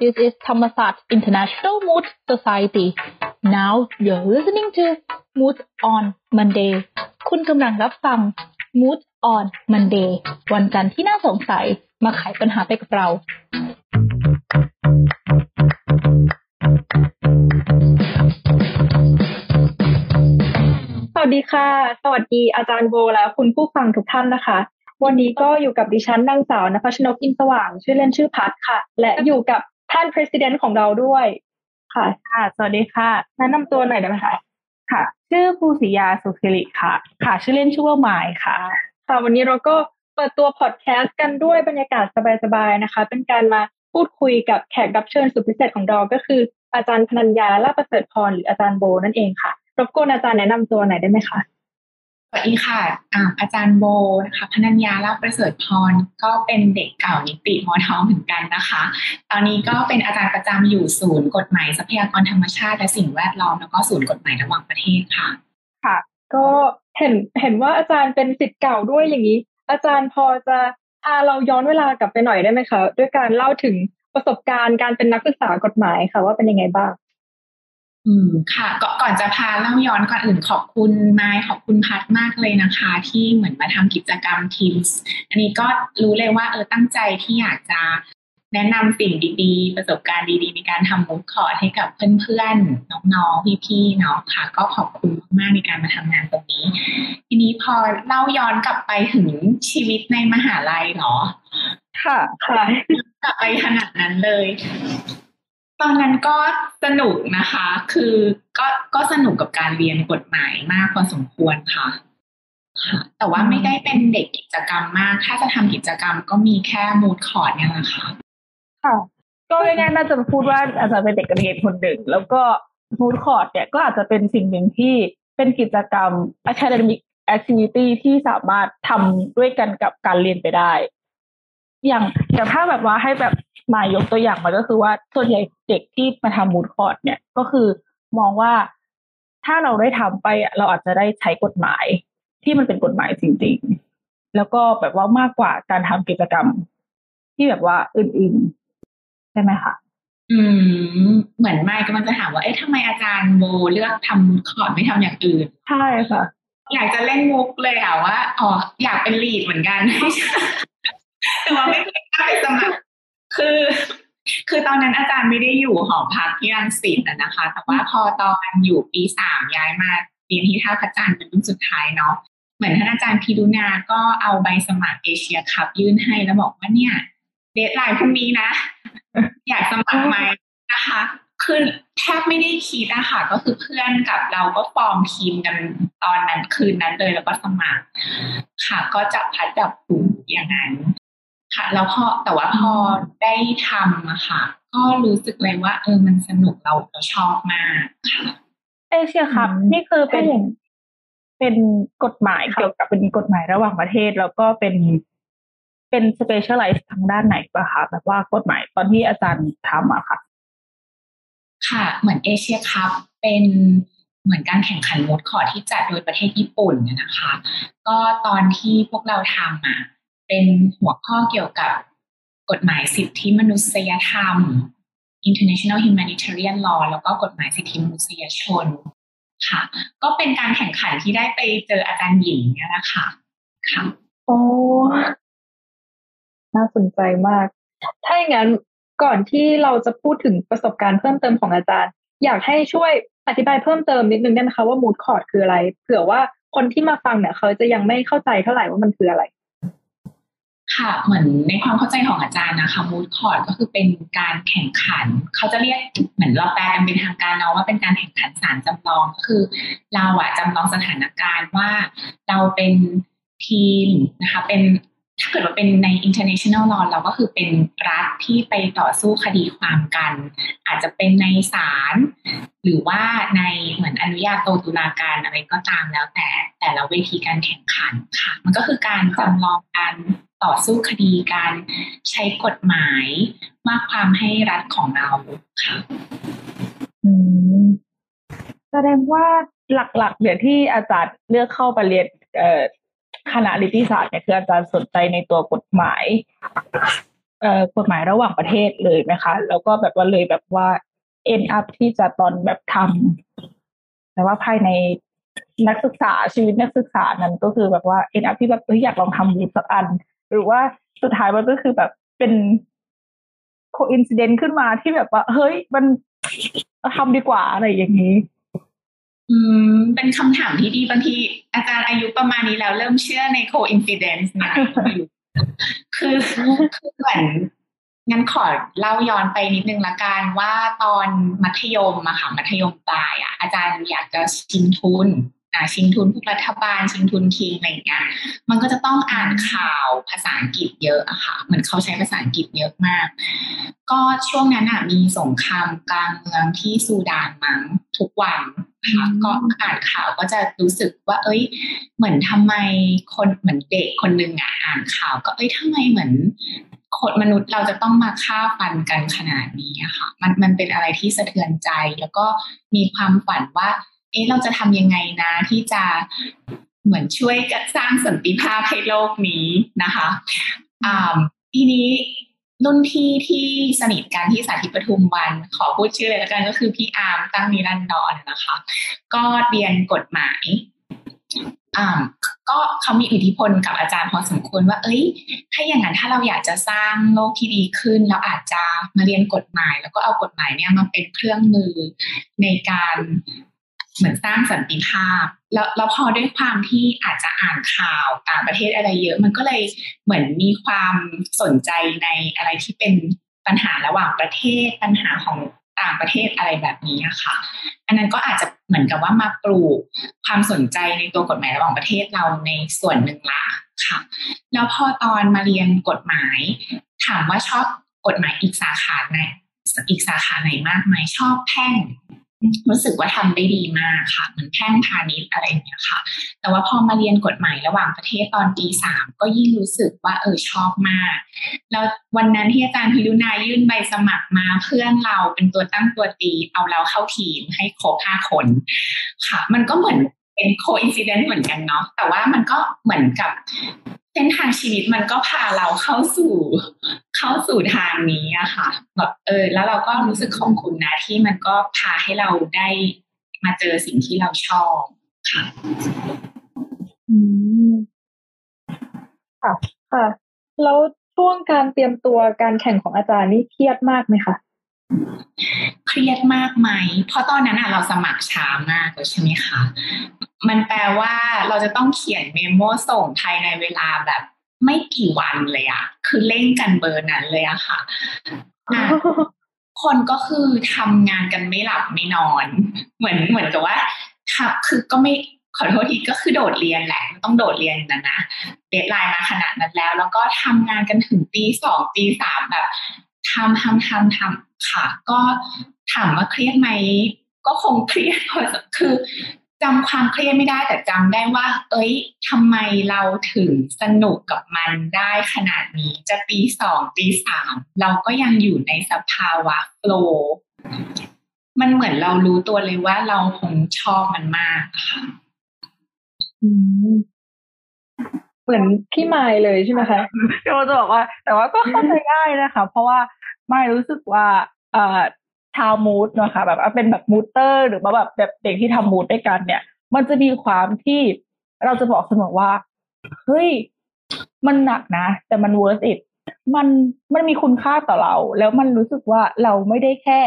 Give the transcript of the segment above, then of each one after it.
This is Thammasat International Mood Society. Now you're listening to Mood on Monday. คุณกำลังรับฟัง Mood on Monday วันจันทร์ที่น่าสงสัยมาไขปัญหาไปกับเรา สวัสดีค่ะ สวัสดีอาจารย์โบและคุณผู้ฟังทุกท่านนะคะวันนี้ก็อยู่กับดิฉันนางสาวนภชนกอินสว่าง ชื่อเล่นชื่อพัดค่ะ และอยู่กับ ท่าน president ของเราด้วย ค่ะค่ะ สวัสดีค่ะ แนะนำตัวหน่อยได้ไหมคะค่ะ ชื่อภูศิยาสุขิริค่ะ ค่ะ ชื่อเล่นชื่อว่าหมายค่ะ ค่ะ วันนี้เราก็เปิดตัวพอดแคสต์กันด้วยบรรยากาศสบายๆนะคะ เป็นการมาพูดคุยกับแขกรับเชิญสุดพิเศษของเราก็คือ อาจารย์พนัญญาลาประเสริฐพรหรืออาจารย์โบนั่นเองค่ะ รบกวนอาจารย์แนะนำตัวหน่อยได้ไหมคะ สวัสดีค่ะอาจารย์โบนะคะพนัญญาลาประเสริฐพรก็เป็นเด็กเก่านิติมอท้องเหมือนกันนะคะ ตอนนี้ก็เป็นอาจารย์ประจำอยู่ศูนย์กฎหมายทรัพยากรธรรมชาติและสิ่งแวดล้อมแล้วก็ศูนย์กฎหมายระหว่างประเทศค่ะ ค่ะ ก็เห็นเห็นว่าอาจารย์เป็นศิษย์เก่าด้วยอย่างนี้ อาจารย์พอจะพาเราย้อนเวลากลับไปหน่อยได้ไหมคะ ด้วยการเล่าถึงประสบการณ์การเป็นนักศึกษากฎหมายค่ะว่าเป็นยังไงบ้าง อืมค่ะกก่อนจะพาเล่าย้อนก่อนอื่นขอบคุณไม้ขอบคุณพัดมากเลยนะคะ ที่เหมือนมาทำกิจกรรม Teams อันนี้ก็รู้เลยว่าเออตั้งใจที่อยากจะแนะนำสิ่งดีๆ ประสบการณ์ดีๆ ในการทำมูดคอร์ดให้กับเพื่อนๆ น้องๆ พี่ๆ เนาะค่ะ ก็ขอบคุณมากๆในการมาทำงานตรงนี้ ทีนี้พอเล่าย้อนกลับไปถึงชีวิตในมหาลัยเหรอ ค่ะ ค่ะ กลับไปขนาดนั้นเลย ตอนนั้นก็สนุกนะคะ คือก็ก็สนุกกับการเรียนกฎหมายมากพอสมควรค่ะ ค่ะ แต่ว่าไม่ได้เป็นเด็กกิจกรรมมาก ถ้าจะทำกิจกรรมก็มีแค่ moot court เนี่ยแหละค่ะ ค่ะ ก็ง่ายๆน่าจะพูดว่าอาจารย์เป็นเด็กเรียนคนหนึ่ง แล้วก็ moot court เนี่ยก็อาจจะเป็นสิ่งหนึ่งที่เป็นกิจกรรม academic activity ที่สามารถทำด้วยกันกับการเรียนไปได้ อย่างอย่างถ้าแบบว่าให้แบบ มายกตัวอย่างมาก็คือว่าส่วนใหญ่เด็กที่มาทำมูดคอร์ดเนี่ยก็คือมองว่าถ้าเราได้ทำไปอะเราอาจจะได้ใช้กฎหมายที่มันเป็นกฎหมายจริงๆ แล้วก็แบบว่ามากกว่าการทำกิจกรรม ที่แบบว่าอื่นๆ ใช่ไหมคะอืม เหมือนไม่ก็มันจะถามว่าเอ๊ะทำไมอาจารย์โบเลือกทำมูดคอร์ดไม่ทำอย่างอื่น ใช่ค่ะ อยากจะเล่นมุกเลยอะว่าอ๋ออยากเป็น lead เหมือนกันแต่ว่าไม่เคยได้สมัคร คือคือตอนนั้นอาจารย์ไม่ได้อยู่หอพักที่รังสิตนะคะ แต่ว่าพอตอนอยู่ปีสามย้ายมาเรียนที่ท่าพระจันทร์เป็นรุ่นสุดท้ายเนาะเหมือนท่านอาจารย์พิรุณาก็เอาใบสมัคร Asia Cup ยื่นให้แล้วบอกว่าเนี่ย deadline พรุ่งนี้นะ อยากสมัครไหมนะคะคือแทบไม่ได้คิดอะคะก็คือเพื่อนกับเราก็ฟอร์มทีมกันตอนนั้นคืนนั้นเลยแล้วก็สมัคร ค่ะ ก็จับพัดจับผูอย่างนั้น ค่ะแล้วพอแต่ว่าพอได้ทำอะค่ะ ก็รู้สึกเลยว่า เออมันสนุกเราเราชอบมากค่ะเอเชียครับอืมนี่คือเป็นใช่เป็นกฎหมายเกี่ยวกับเป็นกฎหมายระหว่างประเทศ แล้วก็เป็นเป็นสเปเชียลไลซ์ทางด้านไหนปะคะแบบว่ากฎหมายตอนที่อาจารย์ทำอะค่ะ ค่ะ เหมือน Asia Cup เป็นเหมือนการแข่งขัน moot court ที่จัดโดยประเทศญี่ปุ่นน่ะนะคะ ก็ตอนที่พวกเราทำอะ เป็นหัวข้อเกี่ยวกับกฎหมายสิทธิมนุษยธรรม international humanitarian law แล้วก็กฎหมายสิทธิมนุษยชนค่ะ ก็เป็นการแข่งขันที่ได้ไปเจออาจารย์หญิงเนี่ยนะคะค่ะโอ้น่าสนใจมาก ถ้าอย่างนั้นก่อนที่เราจะพูดถึงประสบการณ์เพิ่มเติมของอาจารย์ อยากให้ช่วยอธิบายเพิ่มเติมนิดนึงได้ไหมคะว่า mood court คืออะไร เผื่อว่าคนที่มาฟังเนี่ยเขาจะยังไม่เข้าใจเท่าไหร่ว่ามันคืออะไร ค่ะเหมือนในความเข้าใจของอาจารย์นะคะมูดคอร์ดก็คือเป็นการแข่งขัน เขาจะเรียกเหมือนเราแปลกันเป็นทางการเนาะว่าเป็นการแข่งขันสารจำลองก็คือ เราอะจำลองสถานการณ์ว่าเราเป็นทีมนะคะเป็นถ้าเกิดว่าเป็นใน international law เราก็คือเป็นรัฐที่ไปต่อสู้คดีความกัน อาจจะเป็นในศาลหรือว่าในเหมือนอนุญาโตตุลาการอะไรก็ตามแล้วแต่แต่ละเวทีการแข่งขันค่ะ มันก็คือการจำลองการ ต่อสู้คดีการใช้กฎหมายมากความให้รัฐของเราค่ะอืมแสดงว่าหลักๆเนี่ยที่อาจารย์เลือกเข้าไปเรียนคณะนิติศาสตร์เนี่ยคืออาจารย์สนใจในตัวกฎหมายเอ่อกฎหมายระหว่างประเทศเลยไหมคะ แล้วก็แบบว่าเลยแบบว่า end up ที่จะตอนแบบทำแต่ว่าภายในนักศึกษาชีวิตนักศึกษานั้นก็คือแบบว่า end up ที่แบบเอออยากลองทำวูสักอัน หรือว่าสุดท้ายมันก็คือแบบเป็นโคอินซิเดนต์ขึ้นมาที่แบบว่า เฮ้ยมันทำดีกว่าอะไรอย่างนี้ อืม เป็นคำถามที่ดีบางทีอาจารย์อายุประมาณนี้แล้วเริ่มเชื่อใน coincidence นะคือคือเหมือนงั้นขอเล่าย้อนไปนิดนึงละกันว่าตอนมัธยมอะค่ะมัธยมปลายอะอาจารย์อยากจะชิงทุน ชิงทุนพวกรัฐบาลชิงทุนคิงอะไรอย่างเงี้ยมันก็จะต้องอ่านข่าวภาษาอังกฤษเยอะอะค่ะเหมือนเขาใช้ภาษาอังกฤษเยอะมาก ก็ช่วงนั้นอะมีสงครามกลางเมืองที่ซูดานมั้งทุกวันค่ะก็อ่านข่าวก็จะรู้สึกว่า เอ้ย เหมือนทำไมคนเหมือนเด็กคนหนึ่งอะอ่านข่าว ก็เอ้ยทำไมเหมือนคนมนุษย์เราจะต้องมาฆ่าฟันกันขนาดนี้อะค่ะ มันมันเป็นอะไรที่สะเทือนใจ แล้วก็มีความฝันว่า เอ๊ะเราจะทำยังไงนะที่จะเหมือนช่วยสร้างสันติภาพให้โลกนี้นะคะอ่าทีนี้รุ่นพี่ที่สนิทกันที่สาธิตปทุมวัน ขอพูดชื่อเลยแล้วกันก็คือพี่อาร์มตั้งนิรันดรนนะคะ ก็เรียนกฎหมายอ่าก็เขามีอิทธิพลกับอาจารย์พอสมควรว่า เอ้ย ถ้าอย่างนั้นถ้าเราอยากจะสร้างโลกที่ดีขึ้น เราอาจจะมาเรียนกฎหมาย แล้วก็เอากฎหมายเนี่ยมาเป็นเครื่องมือในการ เหมือนสร้างสันติภาพ แล้วแล้วพอด้วยความที่อาจจะอ่านข่าวต่างประเทศอะไรเยอะ มันก็เลยเหมือนมีความสนใจในอะไรที่เป็นปัญหาระหว่างประเทศปัญหาของต่างประเทศอะไรแบบนี้ค่ะ อันนั้นก็อาจจะเหมือนกับว่ามาปลูกความสนใจในตัวกฎหมายระหว่างประเทศเราในส่วนหนึ่งละค่ะ แล้วพอตอนมาเรียนกฎหมาย ถามว่าชอบกฎหมายอีกสาขาไหนอีกสาขาไหนมากไหมชอบแพ่ง รู้สึกว่าทำได้ดีมากค่ะเหมือนแพ่งพาณิชย์อะไรเงี้ยค่ะ แต่ว่าพอมาเรียนกฎหมายระหว่างประเทศตอนปีสามก็ยิ่งรู้สึกว่าเออชอบมาก แล้ววันนั้นที่อาจารย์พิรุณายื่นใบสมัครมาเพื่อนเราเป็นตัวตั้งตัวตีเอาเราเข้าทีมให้ครบห้าคนค่ะ มันก็เหมือนเป็น coincidence เหมือนกันเนาะแต่ว่ามันก็เหมือนกับเส้นทางชีวิตมันก็พาเราเข้าสู่ เข้าสู่ทางนี้อะค่ะแบบเออ แล้วเราก็รู้สึกขอบคุณนะที่มันก็พาให้เราได้มาเจอสิ่งที่เราชอบค่ะอืมค่ะค่ะแล้วช่วงการเตรียมตัวการแข่งของอาจารย์นี่เครียดมากไหมคะ เครียดมากไหม เพราะตอนนั้นอะเราสมัครช้ามากเลยใช่ไหมคะ มันแปลว่าเราจะต้องเขียนเมมโมส่งภายในเวลาแบบไม่กี่วันเลยอะคือเร่งกันเบอร์นั้นเลยอะค่ะะคนก็คือทำงานกันไม่หลับไม่นอน เหมือนเหมือนกับว่าทับคือก็ไม่ขอโทษทีก็คือโดดเรียนแหละต้องโดดเรียนนะนะ deadline มาขนาดนั้นแล้ว แล้วก็ทำงานกันถึงตีสองตีสามแบบ ทำทำทำทำค่ะ ก็ถามว่าเครียดไหม ก็คงเครียดพอคือจำความเครียดไม่ได้แต่จำได้ว่า เอ้ยทำไมเราถึงสนุกกับมันได้ขนาดนี้ จะตีสองตีสามเราก็ยังอยู่ในสภาวะโฟลมันเหมือนเรารู้ตัวเลยว่าเราคงชอบมันมากค่ะเหมือนพี่ไมล์เลยใช่ไหมคะก็จะบอกว่า แต่ว่าก็เข้าใจง่ายนะคะ เพราะว่า ไม่รู้สึกว่าเอ่อชาวมูดเนาะค่ะแบบเป็นแบบมูเตอร์ หรือว่าแบบแบบเด็กที่ทำมูดด้วยกันเนี่ย มันจะมีความที่เราจะบอกเสมอว่าเฮ้ยมันหนักนะ แต่มัน worth it มันมันมีคุณค่าต่อเรา แล้วมันรู้สึกว่าเราไม่ได้แค่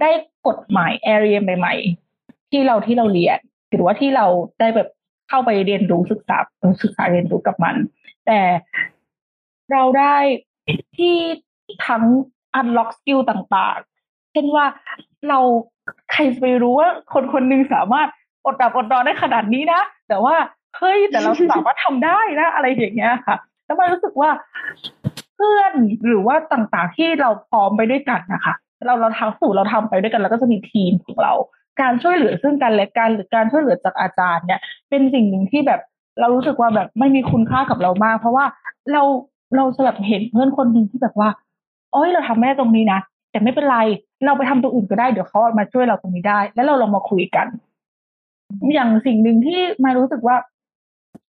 ได้กฎหมาย area ใหม่ ๆ ที่เราที่เราเรียนหรือว่าที่เราได้แบบเข้าไปเรียนรู้ศึกษาศึกษาเรียนรู้กับมัน แต่เราได้ที่ทั้ง unlock skill ต่างๆ เช่นว่าเราใครไปรู้ว่าคนคนหนึ่งสามารถอดดับอดนอนได้ขนาดนี้นะ แต่ว่าเฮ้ยแต่เราสามารถทำได้นะอะไรอย่างเงี้ยค่ะ แล้วมันรู้สึกว่าเพื่อนหรือว่าต่างๆที่เราพร้อมไปด้วยกันนะคะ เราเราทำสู่เราทำไปด้วยกัน แล้วก็จะมีทีมของเรา การช่วยเหลือซึ่งกันและกันหรือการช่วยเหลือจากอาจารย์เนี่ย เป็นสิ่งหนึ่งที่แบบเรารู้สึกว่าแบบไม่มีคุณค่ากับเรามาก เพราะว่าเราเราจะแบบเห็นเพื่อนคนหนึ่งที่แบบว่า อ้ยเราทำไม่ได้ตรงนี้นะแต่ไม่เป็นไร เราไปทำตรงอื่นก็ได้เดี๋ยวเขามาช่วยเราตรงนี้ได้ แล้วเราลองมาคุยกัน อย่างสิ่งหนึ่งที่มารู้สึกว่า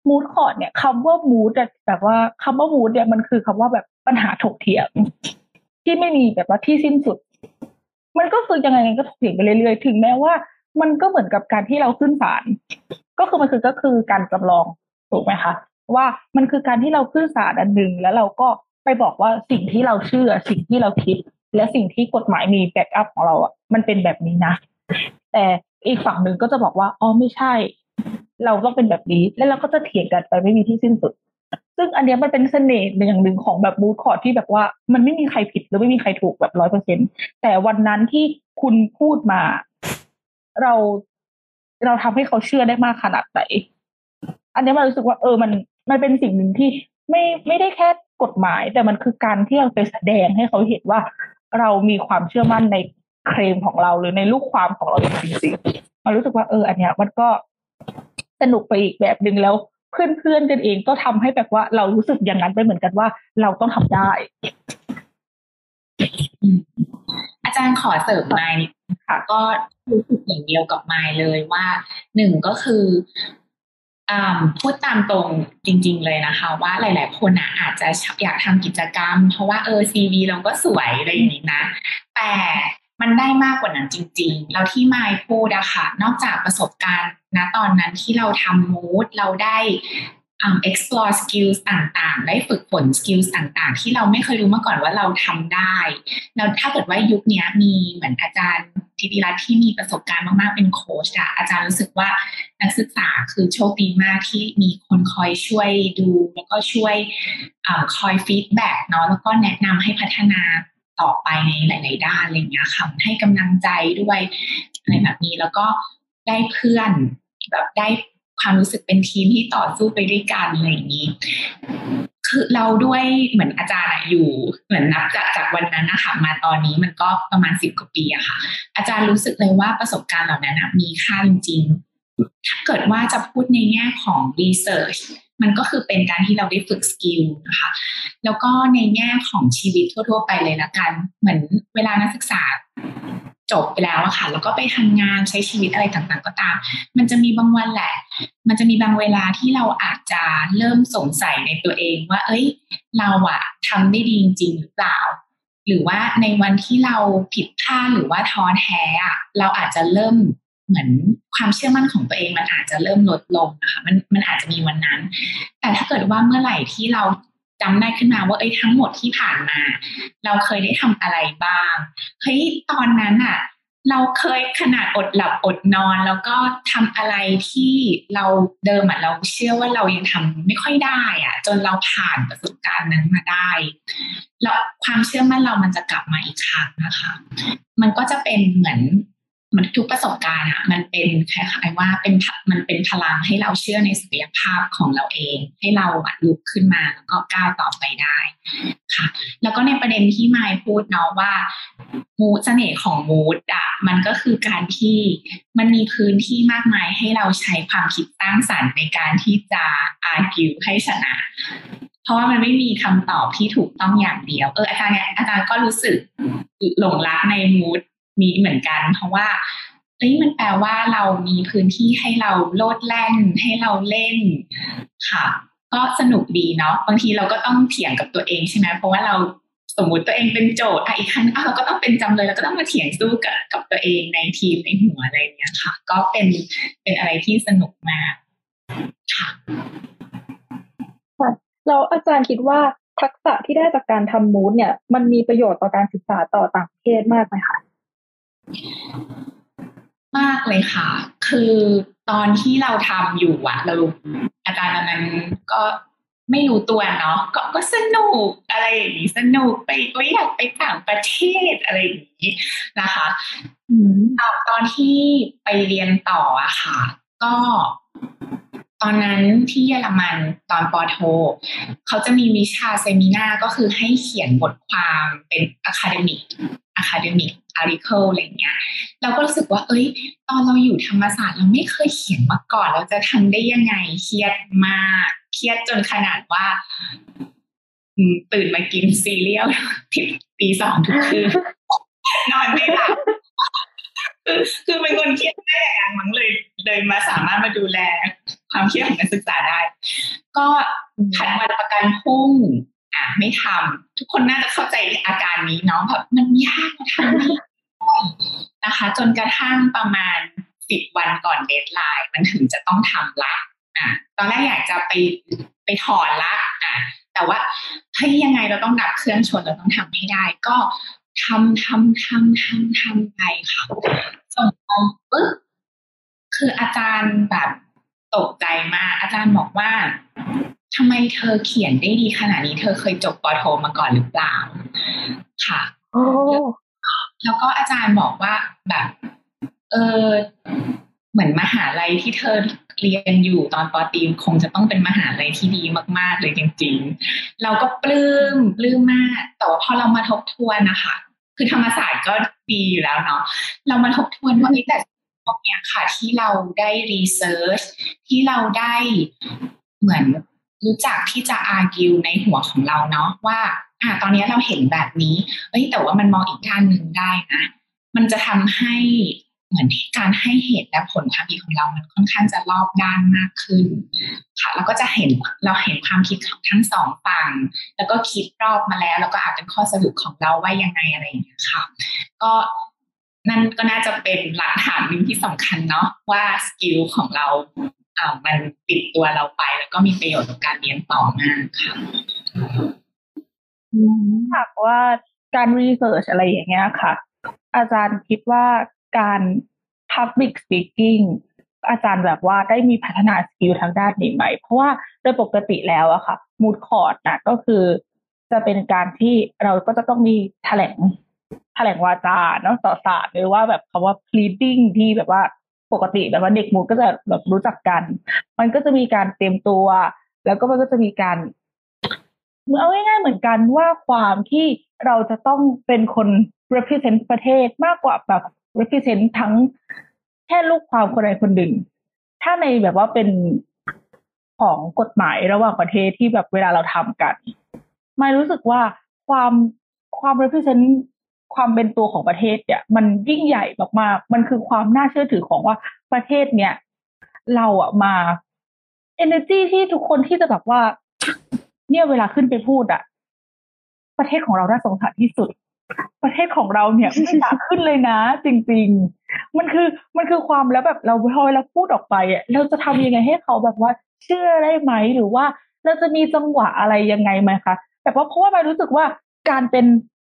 มูดคอร์ดเนี่ยคำว่ามูดแบบว่าคำว่ามูดเนี่ยมันคือคำว่าแบบปัญหาถกเถียงที่ไม่มีแบบว่าที่สิ้นสุด มันก็คือยังไงก็ถกเถียงไปเรื่อยๆถึงแม้ว่า มันก็เหมือนกับการที่เราขึ้นศาลก็คือมันคือก็คือการจำลองถูกไหมคะว่ามันคือการที่เราขึ้นศาลอันหนึ่งแล้วเราก็ ไปบอกว่าสิ่งที่เราเชื่อ สิ่งที่เราคิด และสิ่งที่กฎหมายมี back up ของเราอะมันเป็นแบบนี้นะ แต่อีกฝั่งหนึ่งก็จะบอกว่าอ๋อไม่ใช่ เราต้องเป็นแบบนี้ แล้วเราก็จะเถียงกันไปไม่มีที่สิ้นสุด ซึ่งอันเนี้ยมันเป็นเสน่ห์อย่างหนึ่งของแบบ moot court ที่แบบว่า มันไม่มีใครผิดหรือไม่มีใครถูกแบบร้อยเปอร์เซ็นต์แต่วันนั้นที่คุณพูดมา เราเราทำให้เขาเชื่อได้มากขนาดไหนอันนี้มันรู้สึกว่าเออมันมันเป็นสิ่งหนึ่งที่ไม่ไม่ได้แค่ กฎหมาย แต่มันคือการที่เราไปแสดงให้เขาเห็นว่า เรามีความเชื่อมั่นในเคลมของเราหรือในลูกความของเราจริงๆมันรู้สึกว่าเอออันเนี้ยมันก็สนุกไปอีกแบบหนึ่งแล้วเพื่อนๆกันเองก็ทำให้แบบว่าเรารู้สึกอย่างนั้นไปเหมือนกันว่า เราต้องทำได้ อาจารย์ขอเสริมไมค์ค่ะ ก็รู้สึกอย่างเดียวกับไมค์เลยว่าหนึ่งก็คือ พูดตามตรงจริง ๆ เลยนะคะ ว่าหลาย ๆ คนอะอาจจะอยากทำกิจกรรม เพราะว่าเออซีวีเราก็สวยอะไรอย่างนี้นะ แต่มันได้มากกว่านั้นจริง ๆ เราที่มายพูดอะค่ะ นอกจากประสบการณ์นะตอนนั้นที่เราทำมูดเราได้ explore skills ต่างๆ ได้ฝึกฝน skills ต่างๆ ที่เราไม่เคยรู้มาก่อนว่าเราทำได้ แล้วถ้าเกิดว่ายุคนี้มีเหมือนอาจารย์ทิติรัตน์ที่มีประสบการณ์มากๆ เป็นโค้ชอะอาจารย์รู้สึกว่านักศึกษาคือโชคดีมากที่มีคนคอยช่วยดู แล้วก็ช่วยอคอย feedback เนาะแล้วก็แนะนำให้พัฒนาต่อไปในหลาย ๆ ด้านอะไรเงี้ยค่ะให้กำลังใจด้วยอะไรแบบนี้แล้วก็ได้เพื่อนแบบได้ ความรู้สึกเป็นทีมที่ต่อสู้ไปด้วยกันอะไรอย่างนี้คือเราด้วยเหมือนอาจารย์อยู่เหมือนนับจากจากวันนั้นนะคะมาตอนนี้มันก็ประมาณสิบกว่าปีอะค่ะ อาจารย์รู้สึกเลยว่าประสบการณ์เหล่านั้นมีค่าจริงๆถ้าเกิดว่าจะพูดในแง่ของ research มันก็คือเป็นการที่เราได้ฝึก skill นะคะ แล้วก็ในแง่ของชีวิตทั่ว ๆ ไปเลยละกัน เหมือนเวลานักศึกษา จบไปแล้วอะค่ะ แล้วก็ไปทำงานใช้ชีวิตอะไรต่างๆ ก็ตาม มันจะมีบางวันแหละ มันจะมีบางเวลาที่เราอาจจะเริ่มสงสัยในตัวเองว่า เอ้ย เราอะทำได้ดีจริงหรือเปล่า หรือว่าในวันที่เราผิดพลาดหรือว่าท้อแท้อะเราอาจจะเริ่มเหมือนความเชื่อมั่นของตัวเองมันอาจจะเริ่มลดลงนะคะมันมันอาจจะมีวันนั้น แต่ถ้าเกิดว่าเมื่อไหร่ที่เรา จำได้ขึ้นมาว่าเอ้ยทั้งหมดที่ผ่านมา เราเคยได้ทำอะไรบ้างเฮ้ยตอนนั้นอะเราเคยขนาดอดหลับอดนอน แล้วก็ทำอะไรที่เราเดิมอะเราเชื่อว่าเรายังทำไม่ค่อยได้อะจนเราผ่านประสบการณ์นั้นมาได้แล้วความเชื่อมั่นเรามันจะกลับมาอีกครั้งนะคะ มันก็จะเป็นเหมือน มันทุกประสบการณ์อะมันเป็นคล้ายๆว่าเป็นมันเป็นพลังให้เราเชื่อในศักยภาพของเราเอง ให้เราลุกขึ้นมาแล้วก็ก้าวต่อไปได้ค่ะ แล้วก็ในประเด็นที่มายพูดเนาะว่ามูดเสน่ห์ของมูดอะมันก็คือการที่มันมีพื้นที่มากมายให้เราใช้ความคิดสร้างสรรค์ในการที่จะอาร์กิวให้ชนะ เพราะว่ามันไม่มีคำตอบที่ถูกต้องอย่างเดียว เอออาจารย์เนี่ยอาจารย์ก็รู้สึกหลงรักในมูด นี้เหมือนกัน เพราะว่าเอ้ยมันแปลว่าเรามีพื้นที่ให้เราโลดแล่นให้เราเล่นค่ะ ก็สนุกดีเนาะบางทีเราก็ต้องเถียงกับตัวเองใช่ไหมเพราะว่าเราสมมติตัวเองเป็นโจทย์อะอีกครั้งเราก็ต้องเป็นจำเลยเราก็ต้องมาเถียงสู้กับกับตัวเองในทีมในหัวอะไรเงี้ยค่ะ ก็เป็นเป็นอะไรที่สนุกมากค่ะแล้วอาจารย์คิดว่าทักษะที่ได้จากการทำมูดเนี่ย มันมีประโยชน์ต่อการศึกษาต่อต่างประเทศมากไหมคะ มากเลยค่ะ คือตอนที่เราทำอยู่อะเราอาจารย์นั้นก็ไม่รู้ตัวเนาะก็ก็สนุกอะไรอย่างนี้สนุกไปก็อยากไปต่างประเทศอะไรอย่างนี้นะคะตอนที่ไปเรียนต่ออะค่ะ ก็ ตอนนั้นที่เยอรมันตอนปอโท เขาจะมีวิชาเซมินาก็คือให้เขียนบทความเป็นอะคาเดมิกacademic article อะไรเงี้ยเราก็รู้สึกว่า เอ้ย ตอนเราอยู่ธรรมศาสตร์เราไม่เคยเขียนมาก่อน เราจะทำได้ยังไงเครียดมากเครียดจนขนาดว่าตื่นมากินซี่ตีสองทุกคืนนอนไม่หลับคือเป็นคนเครียดได้อย่างมั้งเลยเลยมาสามารถมาดูแล ความเครียดของนักศึกษาได้ ก็ผัดวันประกันพรุ่งอะไม่ทำทุกคนน่าจะเข้าใจอาการนี้เนาะแบบมันยากทำไม่นะคะ จนกระทั่งประมาณสิบวันก่อน deadline มันถึงจะต้องทำละอะตอนแรกอยากจะไปไปถอนละอะแต่ว่าเฮ้ยยังไงเราต้องดับเครื่องชนเราต้องทำให้ได้ ก็ทำทำทำทำทำไปค่ะส่งไปปึ๊บคืออาจารย์แบบ ตกใจมากอาจารย์บอกว่าทำไมเธอเขียนได้ดีขนาดนี้ เธอเคยจบปโทมาก่อนหรือเปล่า ค่ะโอ้แล้วก็อาจารย์บอกว่าแบบ เออเหมือนมหาลัยที่เธอเรียนอยู่ตอนปอตรีคงจะต้องเป็นมหาลัยที่ดีมาก ๆ เลยจริง ๆ เราก็ปลื้มปลื้มมาก แต่ว่าพอเรามาทบทวนนะคะคือธรรมศาสตร์ก็ดีอยู่แล้วเนาะเรามาทบทวนว่าแต่ ตรงเนี้ยค่ะที่เราได้ research ที่เราได้เหมือนรู้จักที่จะ argue ในหัวของเราเนาะว่าอ่าตอนนี้เราเห็นแบบนี้เอ้ยแต่ว่ามันมองอีกด้านหนึ่งได้นะมันจะทำให้เหมือนการให้เหตุและผลความคิดของเรา มันค่อนข้างจะรอบด้านมากขึ้น ค่ะแล้วก็จะเห็นเราเห็นความคิดของทั้งสองฝั่ง แล้วก็คิดรอบมาแล้ว แล้วก็อาจเป็นข้อสรุปของเราว่ายังไงอะไรอย่างเงี้ยค่ะ ก็ นั่นก็น่าจะเป็นหลักฐานหนึ่งที่สำคัญเนาะว่า skill ของเราอ่ามันติดตัวเราไป แล้วก็มีประโยชน์กับการเรียนต่อมากค่ะหากว่าการ research อะไรอย่างเงี้ยค่ะ อาจารย์คิดว่าการ public speaking อาจารย์แบบว่าได้มีพัฒนา skill ทางด้านนี้ไหม เพราะว่าโดยปกติแล้วอะค่ะ moot court นะก็คือจะเป็นการที่เราก็จะต้องมีแถลง แถลงวาจาเนาะต่อศาลหรือว่าแบบคำว่า pleading ที่แบบว่าปกติแบบว่าเด็กมูดก็จะแบบรู้จักกัน มันก็จะมีการเตรียมตัว แล้วก็มันก็จะมีการเอาง่ายๆเหมือนกันว่าความที่เราจะต้องเป็นคน represent ประเทศมากกว่าแบบ represent ทั้งแค่ลูกความคนใดคนหนึ่ง ถ้าในแบบว่าเป็นของกฎหมายระหว่างประเทศที่แบบเวลาเราทำกัน ไม่รู้สึกว่าความความ represent ความเป็นตัวของประเทศเนี่ย มันยิ่งใหญ่มากๆ มันคือความน่าเชื่อถือของว่าประเทศเนี่ย เราอะมา energy ที่ทุกคนที่จะแบบว่า เนี่ยเวลาขึ้นไปพูดอะประเทศของเราน่าสงสารที่สุด ประเทศของเราเนี่ยไม่อยากขึ้นเลยนะ จริง ๆ มันคือมันคือความแล้วแบบเราพอเราพูดออกไปอะเราจะทำยังไงให้เขาแบบว่า เชื่อได้ไหมหรือว่าเราจะมีจังหวะอะไรยังไงไหมคะแต่ว่าะเพราะว่าเรารู้สึกว่าการเป็น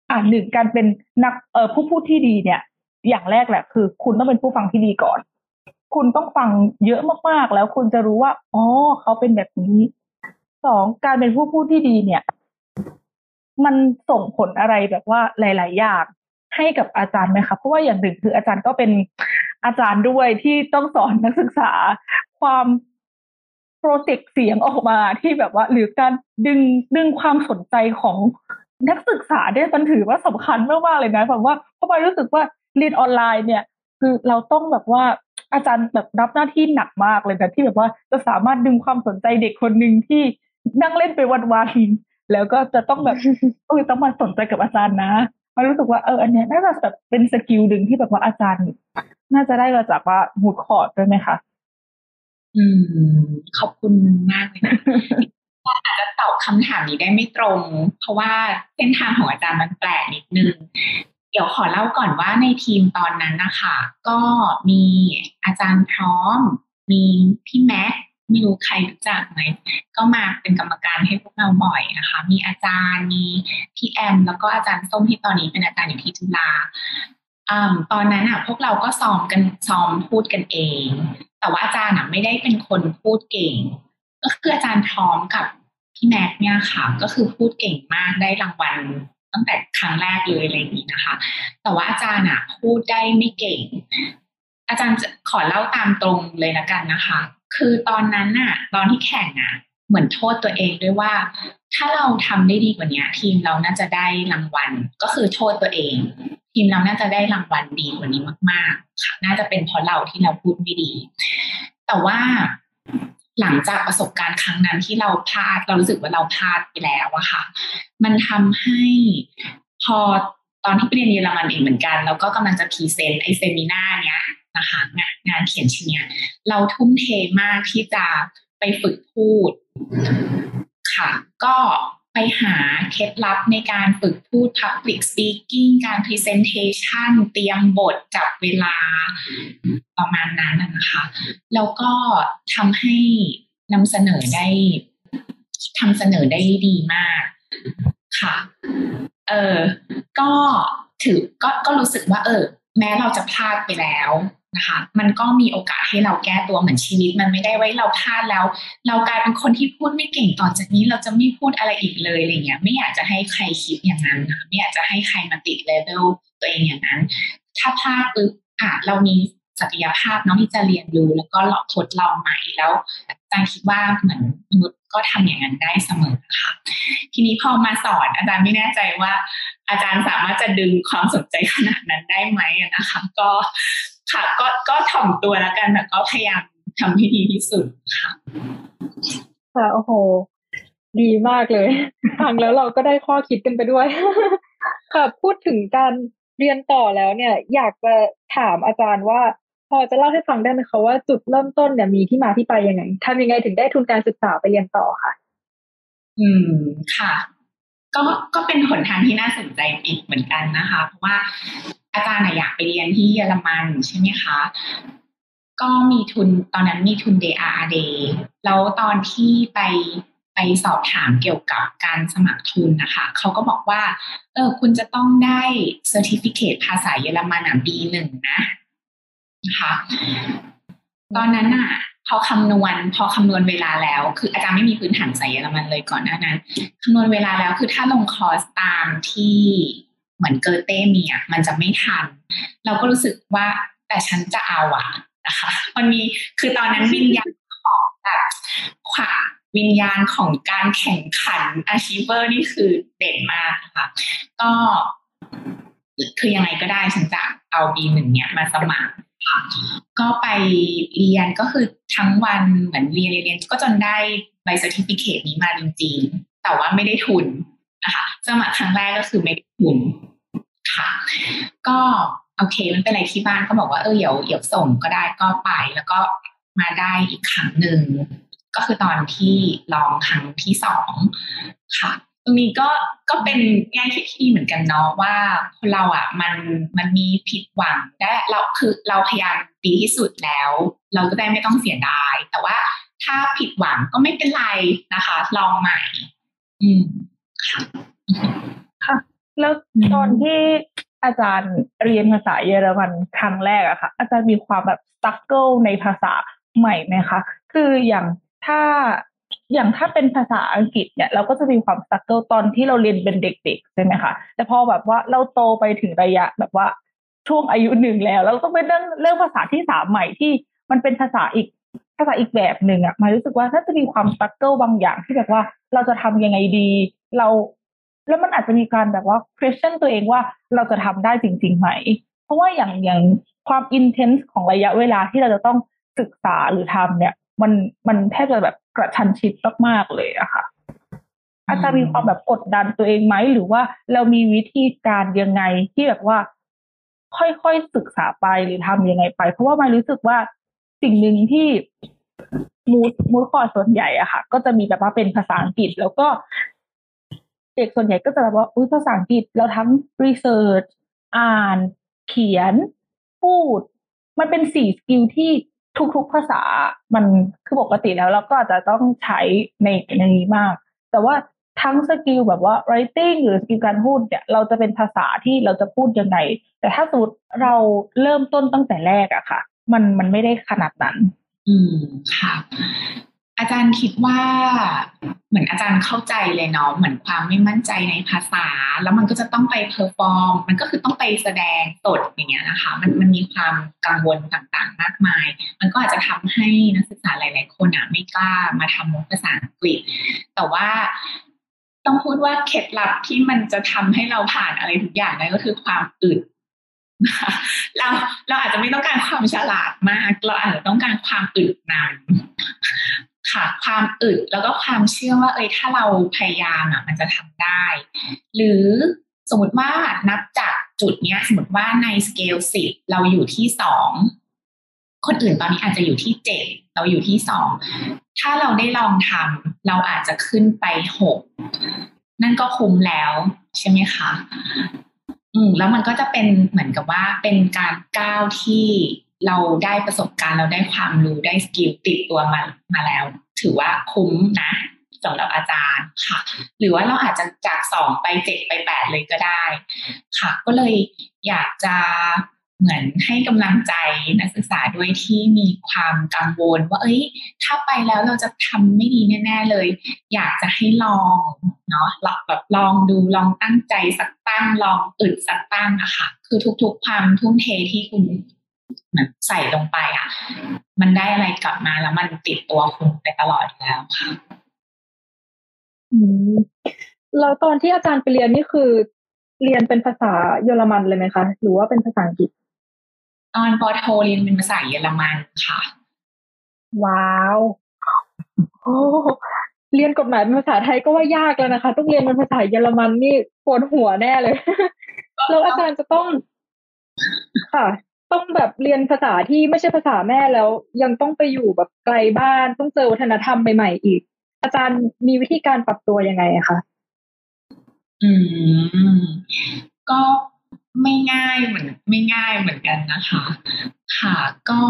อ่าหนึ่งการเป็นนักเอ่อผู้พูดที่ดีเนี่ย อย่างแรกแหละคือ คุณต้องเป็นผู้ฟังที่ดีก่อน คุณต้องฟังเยอะมากๆ แล้วคุณจะรู้ว่าอ๋อเขาเป็นแบบนี้สองการเป็นผู้พูดที่ดีเนี่ย มันส่งผลอะไรแบบว่าหลาย ๆ อย่างให้กับอาจารย์ไหมคะเพราะว่าอย่างหนึ่งคืออาจารย์ก็เป็นอาจารย์ด้วยที่ต้องสอนนักศึกษาความโปรเจกต์เสียงออกมาที่แบบว่า หรือการดึงดึงความสนใจของ นักศึกษาเนี่ยมันถือว่าสำคัญมากๆเลยนะแบบว่าเพราะไปรู้สึกว่าเรียนออนไลน์เนี่ย คือเราต้องแบบว่าอาจารย์แบบรับหน้าที่หนักมากเลยนะที่แบบว่าจะสามารถดึงความสนใจเด็กคนหนึ่งที่นั่งเล่นไปวันๆแล้วก็จะต้องแบบเออต้องมาสนใจกับอาจารย์นะมันรู้สึกว่าเอออันเนี้ยน่าจะแบบเป็น skill หนึ่งที่แบบว่าอาจารย์ น่าจะได้มาจากว่า moot court ด้วยไหมคะอืม ขอบคุณมากเลยนะ อาจจะตอบคำถามนี้ได้ไม่ตรง เพราะว่าเส้นทางของอาจารย์มันแปลกนิดนึง เดี๋ยวขอเล่าก่อนว่าในทีมตอนนั้นนะคะ ก็มีอาจารย์พร้อม มีพี่แม็กไม่รู้ใครรู้จักไหม ก็มาเป็นกรรมการให้พวกเราบ่อยนะคะ มีอาจารย์ มีพี่แอม แล้วก็อาจารย์ส้มที่ตอนนี้เป็นอาจารย์อยู่ที่จุฬาอตอนนั้นอะพวกเราก็ซ้อมกันซ้อมพูดกันเอง แต่ว่าอาจารย์อะไม่ได้เป็นคนพูดเก่ง ก็คืออาจารย์พร้อมกับพี่แม็กเนี่ยค่ะ ก็คือพูดเก่งมากได้รางวัลตั้งแต่ครั้งแรกเลยอะไรอย่างนี้นะคะ แต่ว่าอาจารย์อะพูดได้ไม่เก่ง อาจารย์ขอเล่าตามตรงเลยละกันนะคะ คือตอนนั้นน่ะตอนที่แข่งอะเหมือนโทษตัวเองด้วยว่า ถ้าเราทำได้ดีกว่านี้ทีมเราน่าจะได้รางวัลก็คือโทษตัวเอง ทีมเราน่าจะได้รางวัลดีกว่านี้มาก ๆ ค่ะ น่าจะเป็นเพราะเราที่เราพูดไม่ดี แต่ว่า หลังจากประสบการณ์ครั้งนั้นที่เราพลาดเรารู้สึกว่าเราพลาดไปแล้วอะค่ะ มันทำให้พอตอนที่ไปเรียนเยอรมันเองเหมือนกัน แล้วก็กำลังจะ present ไอ้ seminar เนี้ยนะคะงานงานเขียนชิ้นเนี้ยเราทุ่มเทมากที่จะไปฝึกพูดค่ะ ก็ หาเคล็ดลับในการฝึกพูด Public Speaking การ Presentation เตรียมบทจับเวลาประมาณนั้นนะคะ แล้วก็ทำให้นำเสนอได้ทำเสนอได้ดีมากค่ะ เออก็ถือก็ก็รู้สึกว่า เออ แม้เราจะพลาดไปแล้ว นะคะมันก็มีโอกาสให้เราแก้ตัวเหมือนชีวิต มันไม่ได้ไว้เราพลาดแล้ว เรากลายเป็นคนที่พูดไม่เก่งต่อจากนี้เราจะไม่พูดอะไรอีกเลยอะไรเงี้ยไม่อยากจะให้ใครคิดอย่างนั้นนะไม่อยากจะให้ใครมาติดเลเวลตัวเองอย่างนั้น ถ้าพลาดปึ๊บอะเรามีศักยภาพน้องที่จะเรียนรู้แล้วก็ลองทดลองใหม่แล้วอาจารย์คิดว่าเหมือน มนุษย์ก็ทำอย่างนั้นได้เสมอค่ะ ทีนี้พอมาสอนอาจารย์ไม่แน่ใจว่า อาจารย์สามารถจะดึงความสนใจขนาดนั้นได้ไหมนะคะ ก็ค่ะก็ก็ถ่อมตัวแล้วกันแต่ก็พยายามทำให้ดีที่สุดค่ะค่ะโอ้โห ดีมากเลยฟังแล้วเราก็ได้ข้อคิดกันไปด้วย ค่ะพูดถึงการเรียนต่อแล้วเนี่ย อยากจะถามอาจารย์ว่า พอจะเล่าให้ฟังได้ไหมคะว่าจุดเริ่มต้นเนี่ยมีที่มาที่ไปยังไงทำยังไงถึงได้ทุนการศึกษาไปเรียนต่อค่ะ อืมค่ะ ก็ก็เป็นหนทางที่น่าสนใจอีกเหมือนกันนะคะ เพราะว่าอาจารย์อยากไปเรียนที่เยอรมันใช่ไหมคะ ก็มีทุนตอนนั้นมีทุน DRD แล้วตอนที่ไปไปสอบถามเกี่ยวกับการสมัครทุนนะคะ เขาก็บอกว่า เออ คุณจะต้องได้ certificate ภาษาเยอรมันอะ B1 นะ นะคะตอนนั้นอะพอคำนวณ พอคำนวณเวลาแล้ว คืออาจารย์ไม่มีพื้นฐานสายเยอรมันเลยก่อนหน้านั้นคำนวณเวลาแล้วคือถ้าลงคอร์สตามที่เหมือนเกอร์เต้มีอะมันจะไม่ทัน เราก็รู้สึกว่าแต่ฉันจะเอาอะนะคะมันมีคือตอนนั้นวิญญาณของแบบขวาวิญญาณของการแข่งขัน achiever นี่คือเด่นมากค่ะ ก็คือยังไงก็ได้ฉันจะเอา B หนึ่งเนี่ยมาสมัคร ค่ะก็ไปเรียนก็คือทั้งวันเหมือนเรียนเรียนก็จนได้ใบ certificate นี้มาจริงๆ แต่ว่าไม่ได้ทุนนะคะสมัครครั้งแรกก็คือไม่ได้ทุนค่ะ ก็โอเคมันเป็นอะไรที่บ้านก็บอกว่าเออเดี๋ยวเดี๋ยวส่งก็ได้ก็ไปแล้วก็มาได้อีกครั้งหนึ่งก็คือตอนที่ลองครั้งที่สองค่ะ รงนี้ก็ก็เป็นแง่คิดที่ดีเหมือนกันเนาะว่าคนเราอะมันมันมีผิดหวังได้เราคือเราพยายามดีที่สุดแล้ว เราก็ได้ไม่ต้องเสียดาย แต่ว่าถ้าผิดหวังก็ไม่เป็นไรนะคะ ลองใหม่ อืมค่ะค่ะ แล้วตอนที่อาจารย์เรียนภาษาเยอรมันครั้งแรกอะค่ะ อาจารย์มีความแบบ struggle ในภาษาใหม่ไหมคะ คืออย่างถ้า อย่างถ้าเป็นภาษาอังกฤษเนี่ยเราก็จะมีความ struggle ตอนที่เราเรียนเป็นเด็ก ๆ ใช่ไหมคะ แต่พอแบบว่าเราโตไปถึงระยะแบบว่าช่วงอายุหนึ่งแล้ว เราต้องไปเริ่มเรื่องภาษาที่สามใหม่ที่มันเป็นภาษาอีกภาษาอีกแบบหนึ่งอะมารู้สึกว่าน่าจะมีความ struggle บางอย่างที่แบบว่าเราจะทำยังไงดี เรา แล้วมันอาจจะมีการแบบว่า question ตัวเองว่าเราจะทำได้จริงๆไหม เพราะว่าอย่างอย่างความ intense ของระยะเวลาที่เราจะต้องศึกษาหรือทำเนี่ย มันมันแทบจะแบบกระชันชิดมากๆเลยอะค่ะ อาจจะมีความแบบกดดันตัวเองไหมหรือว่าเรามีวิธีการยังไงที่แบบว่า ค่อยๆศึกษาไปหรือทำยังไงไป เพราะว่าไม่รู้สึกว่าสิ่งหนึ่งที่moot moot court ส่วนใหญ่อะค่ะ ก็จะมีแบบว่าเป็นภาษาอังกฤษ แล้วก็ เด็กส่วนใหญ่ก็จะแบบว่าอุ้ยภาษาอังกฤษเราทั้ง research อ่าน เขียน พูด มันเป็นสี่ skill ที่ ทุกๆภาษามันคือปกติแล้วเราก็อาจจะต้องใช้ในในนี้มาก แต่ว่าทั้ง skill แบบว่า writing หรือ skill การพูดเนี่ยเราจะเป็นภาษาที่เราจะพูดยังไง แต่ถ้าสมมติเราเริ่มต้นตั้งแต่แรกอะค่ะ มันมันไม่ได้ขนาดนั้น อืมค่ะ อาจารย์คิดว่าเหมือนอาจารย์เข้าใจเลยเนาะเหมือนความไม่มั่นใจในภาษา แล้วมันก็จะต้องไป perform มันก็คือต้องไปแสดงสดอย่างเงี้ยนะคะ มันมันมีความกังวลต่างๆ มากมาย มันก็อาจจะทำให้นักศึกษาหลาย ๆ คนอะไม่กล้ามาทำภาษาอังกฤษ แต่ว่าต้องพูดว่าเคล็ดลับที่มันจะทำให้เราผ่านอะไรทุกอย่างได้ก็คือความอึดเราเราอาจจะไม่ต้องการความฉลาดมาก เราอาจจะต้องการความอึดนาน ค่ะความอึดแล้วก็ความเชื่อว่าเอ้ยถ้าเราพยายามอะมันจะทำได้ หรือสมมติว่านับจากจุดเนี้ย สมมติว่าในสเกลสิบเราอยู่ที่สองคนอื่นตอนนี้อาจจะอยู่ที่เจ็ดเราอยู่ที่สองถ้าเราได้ลองทำเราอาจจะขึ้นไปหกนั่นก็คุ้มแล้วใช่ไหมคะอืมแล้วมันก็จะเป็นเหมือนกับว่าเป็นการก้าวที่ เราได้ประสบการณ์เราได้ความรู้ได้สกิลติดตัวมามาแล้ว ถือว่าคุ้มนะสำหรับอาจารย์ค่ะ หรือว่าเราอาจจะจากสองไปเจ็ดไปแปดเลยก็ได้ ค่ะ ก็เลยอยากจะเหมือนให้กำลังใจนักศึกษาด้วยที่มีความกังวล ว่าเอ้ย ถ้าไปแล้วเราจะทำไม่ดีแน่ ๆเลย อยากจะให้ลองเนาะลองแบบลองดูลองตั้งใจสักตั้งลองอึดสักตั้งอะค่ะ คือทุกๆความทุ่มเทที่คุณ เหมือนใส่ลงไปอะ มันได้อะไรกลับมาแล้วมันติดตัวคุณไปตลอดแล้วค่ะอืมแล้วตอนที่อาจารย์ไปเรียนนี่คือ เรียนเป็นภาษาเยอรมันเลยไหมคะ หรือว่าเป็นภาษาอังกฤษ ตอนปอโทเรียนเป็นภาษาเยอรมันค่ะ ว้าวโอ้เรียนกฎหมายเป็นภาษาไทยก็ว่ายากแล้วนะคะ ต้องเรียนเป็นภาษาเยอรมันนี่ปวดหัวแน่เลยแล้วอาจารย์จะต้อง ค่ะ ต้องแบบเรียนภาษาที่ไม่ใช่ภาษาแม่แล้ว ยังต้องไปอยู่แบบไกลบ้านต้องเจอวัฒนธรรมใหม่ๆอีก อาจารย์มีวิธีการปรับตัวยังไงคะอืม ก็ไม่ง่ายเหมือนไม่ง่ายเหมือนกันนะคะ ค่ะ ก็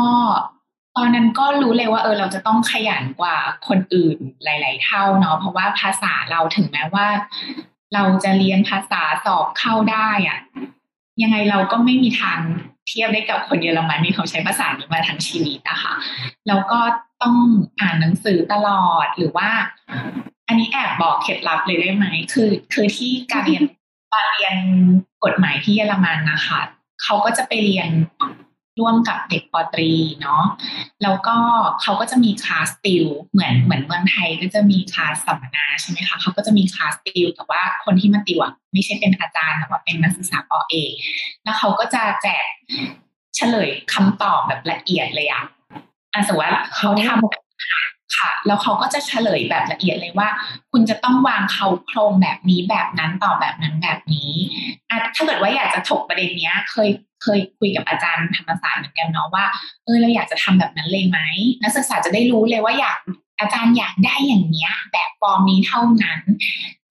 ตอนนั้นก็รู้เลยว่าเออเราจะต้องขยันกว่าคนอื่นหลาย ๆ เท่าเนาะเพราะว่าภาษาเราถึงแม้ว่า เราจะเรียนภาษาสอบเข้าได้อะยังไงเราก็ไม่มีทาง เทียบได้กับคนเยอรมันที่เขาใช้ภาษานี้มาทั้งชีวิตนะคะแล้วก็ต้องอ่านหนังสือตลอดหรือว่า อันนี้แอบบอกเคล็ดลับเลยได้ไหมคือ คือที่การเรียนการเรียนกฎหมายที่เยอรมันนะคะเขาก็จะไปเรียน ร่วมกับเด็กปตรีเนาะแล้วก็เขาก็จะมีคลาสติวเหมือนเหมือนเมืองไทยก็จะมีคลาสสัมมนาใช่ไหมคะเขาก็จะมีคลาสติวแต่ว่าคนที่มาติวไม่ใช่เป็นอาจารย์แต่ว่าเป็นนักศึกษาปอเอกแล้วเขาก็จะแจกเฉลยคำตอบแบบละเอียดเลยอะอะสมมติว่าเขาทำ ค่ะ แล้วเขาก็จะเฉลยแบบละเอียดเลยว่า คุณจะต้องวางเขาโครงแบบนี้แบบนั้นต่อแบบนั้นแบบนี้ถ้าเกิดว่าอยากจะถกประเด็นเนี้ย เคยเคยคุยกับอาจารย์ธรรมศาสตร์เหมือนกันเนาะว่าเออเราอยากจะทำแบบนั้นเลยไหมนักศึกษาจะได้รู้เลยว่าอยาก อาจารย์อยากได้อย่างเนี้ย แบบฟอร์มนี้เท่านั้น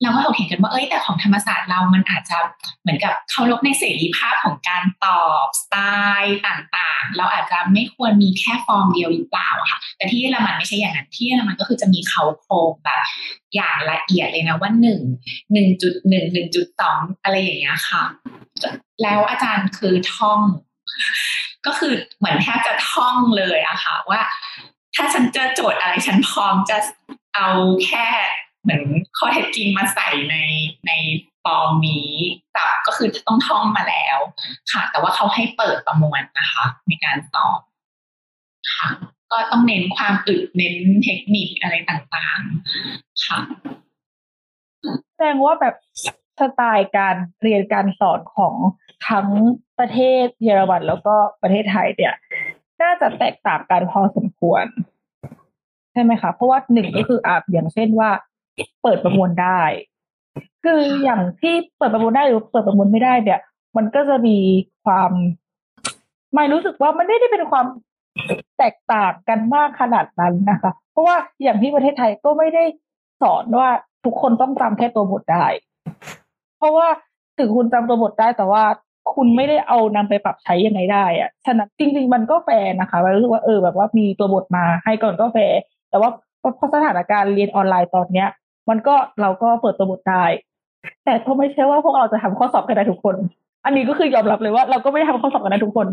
เราก็ถกเถียงกันว่าเอ้ยแต่ของธรรมศาสตร์เรามันอาจจะเหมือนกับเคารพในเสรีภาพของการตอบสไตล์ต่างๆ เราอาจจะไม่ควรมีแค่ฟอร์มเดียวหรือเปล่าค่ะแต่ที่เยอรมันไม่ใช่อย่างนั้นที่เยอรมันก็คือจะมีเขาโครงแบบอย่างละเอียดเลยนะว่าหนึ่งหนึ่งจุดหนึ่งหนึ่งจุดสองอะไรอย่างเงี้ยค่ะ แล้วอาจารย์คือท่อง ก็คือเหมือนแทบจะท่องเลยอะค่ะว่า ถ้าฉันเจอโจทย์อะไรฉันพร้อมจะเอาแค่เหมือนข้อเท็จจริงมาใส่ในในฟอร์มนี้แต่ก็คือจะต้องท่องมาแล้ว ค่ะ แต่ว่าเขาให้เปิดประมวลนะคะ ในการสอบค่ะก็ต้องเน้นความอึดเน้นเทคนิคอะไรต่างๆ ค่ะ แสดงว่าแบบสไตล์การเรียนการสอนของทั้งประเทศเยอรมันแล้วก็ประเทศไทยเนี่ย น่าจะแตกต่างกันพอสมควร ใช่ไหมคะ เพราะว่าหนึ่งก็คืออาบอย่างเช่นว่า เปิดประมวลได้ คืออย่างที่เปิดประมวลได้หรือเปิดประมวลไม่ได้เนี่ย มันก็จะมีความไม่รู้สึกว่ามันไม่ได้เป็นความแตกต่างกันมากขนาดนั้นนะคะ เพราะว่าอย่างที่ประเทศไทยก็ไม่ได้สอนว่าทุกคนต้องจำแค่ตัวบทได้ เพราะว่าถึงคุณจำตัวบทได้แต่ว่า คุณไม่ได้เอานำไปปรับใช้ยังไงได้อะฉะนั้นจริง ๆ มันก็แฟร์นะคะรู้สึกว่าเออแบบว่ามีตัวบทมาให้ก่อนก็แฟร์แต่ว่าเพราะสถานการณ์เรียนออนไลน์ตอนเนี้ย มันก็เราก็เปิดตัวบทได้ แต่ก็ไม่ใช่ว่าพวกเราจะทำข้อสอบกันได้ทุกคน อันนี้ก็คือยอมรับเลยว่าเราก็ไม่ได้ทำข้อสอบกันได้ทุกคน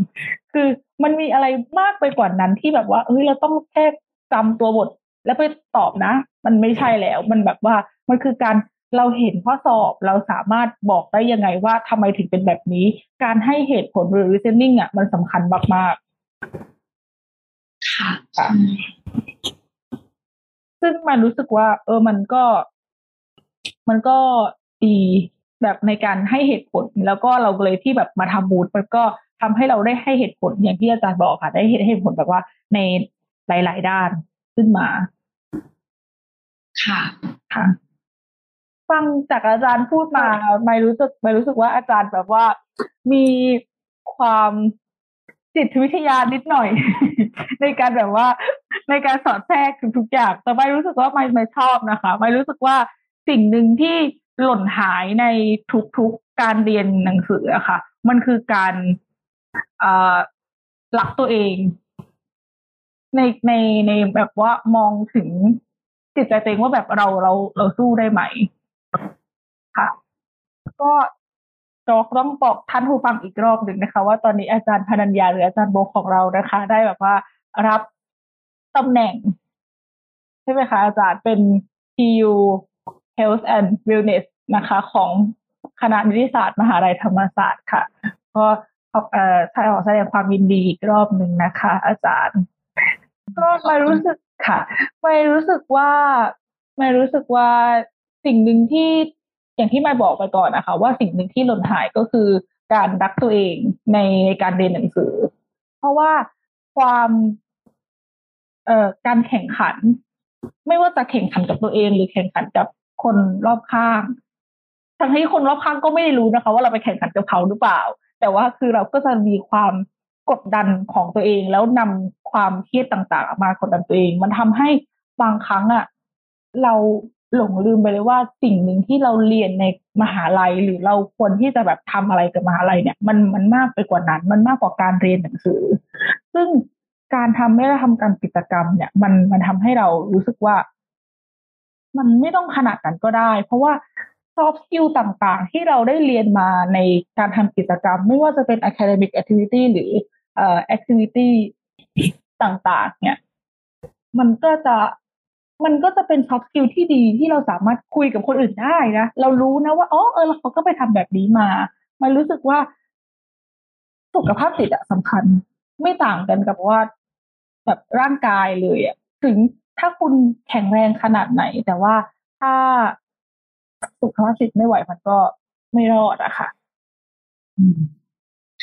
คือมันมีอะไรมากไปกว่านั้นที่แบบว่าเฮ้ยเราต้องแค่จำตัวบทแล้วไปตอบนะ มันไม่ใช่แล้ว มันแบบว่ามันคือการ เราเห็นข้อสอบเราสามารถบอกได้ยังไงว่าทำไมถึงเป็นแบบนี้ การให้เหตุผลหรือ reasoning อะมันสำคัญมากค่ะค่ะๆซึ่งมันรู้สึกว่า เออมันก็ มันก็ดีแบบในการให้เหตุผล แล้วก็เราเลยที่แบบมาทำบูธมันก็ทำให้เราได้ให้เหตุผลอย่างที่อาจารย์บอกค่ะ ได้เหตุผลแบบว่าในหลาย ๆ ด้านขึ้นมา ค่ะค่ะ ฟังจากอาจารย์พูดมาไม่รู้สึกไม่รู้สึกว่าอาจารย์แบบว่ามีความจิตวิทยานิดหน่อย ในการแบบว่า ในการสอดแทรกทุกๆอย่างแต่ไม่รู้สึกว่าไม่ไม่ชอบนะคะ ไม่รู้สึกว่าสิ่งหนึ่งที่หล่นหายในทุกๆการเรียนหนังสืออะค่ะ มันคือการรักตัวเอง ในในในแบบว่ามองถึงจิตใจตัวเองว่าแบบเราเราเราสู้ได้ไหม ค่ะ ก็จอกต้องบอกท่านผู้ฟังอีกรอบหนึ่งนะคะ ว่าตอนนี้อาจารย์พนัญญาหรืออาจารย์โบของเรานะคะ ได้แบบว่ารับตำแหน่ง ใช่ไหมคะอาจารย์เป็น PU Health and Wellness นะคะ ของคณะนิติศาสตร์มหาลัยธรรมศาสตร์ค่ะ ก็เอ่อใช่ขอแสดงความยินดีอีกรอบหนึ่งนะคะ อาจารย์ ก็ไม่รู้สึกค่ะ ไม่รู้สึกว่า ไม่รู้สึกว่าสิ่งหนึ่งที่ อย่างที่ไม่บอกไปก่อนนะคะ ว่าสิ่งหนึ่งที่หล่นหายก็คือการรักตัวเองในการเรียนหนังสือ เพราะว่าความเอ่อการแข่งขัน ไม่ว่าจะแข่งขันกับตัวเอง หรือแข่งขันกับคนรอบข้างทั้งที่คนรอบข้างก็ไม่ได้รู้นะคะ ว่าเราไปแข่งขันกับเขาหรือเปล่า แต่ว่าคือเราก็จะมีความกดดันของตัวเองแล้วนำความเครียดต่างๆ มากดดันตัวเอง มันทำให้บางครั้งอะ่ะ เรา หลงลืมไปเลยว่าสิ่งหนึ่งที่เราเรียนในมหาลัยหรือเราควรที่จะแบบทำอะไรกับมหาลัยเนี่ยมันมันมากไปกว่านั้น มันมากกว่าการเรียนหนังสือ ซึ่งการทำไม่ได้ทำการกิจกรรมเนี่ย มันมันทำให้เรารู้สึกว่า มันไม่ต้องขนาดนั้นก็ได้ เพราะว่า soft skill ต่างๆ ที่เราได้เรียนมาในการทำกิจกรรม ไม่ว่าจะเป็น academic activity หรือเอ่อ activity ต่างๆ เนี่ย มันก็จะ มันก็จะเป็น soft skill ที่ดีที่เราสามารถคุยกับคนอื่นได้นะ เรารู้นะว่าอ๋อเออเขาก็ไปทำแบบนี้มา มันรู้สึกว่า สุขภาพจิตอะสำคัญ ไม่ต่างกันกับว่าแบบร่างกายเลยอะถึงถ้าคุณแข็งแรงขนาดไหน แต่ว่าถ้าสุขภาพจิตไม่ไหวมันก็ไม่รอดอะค่ะ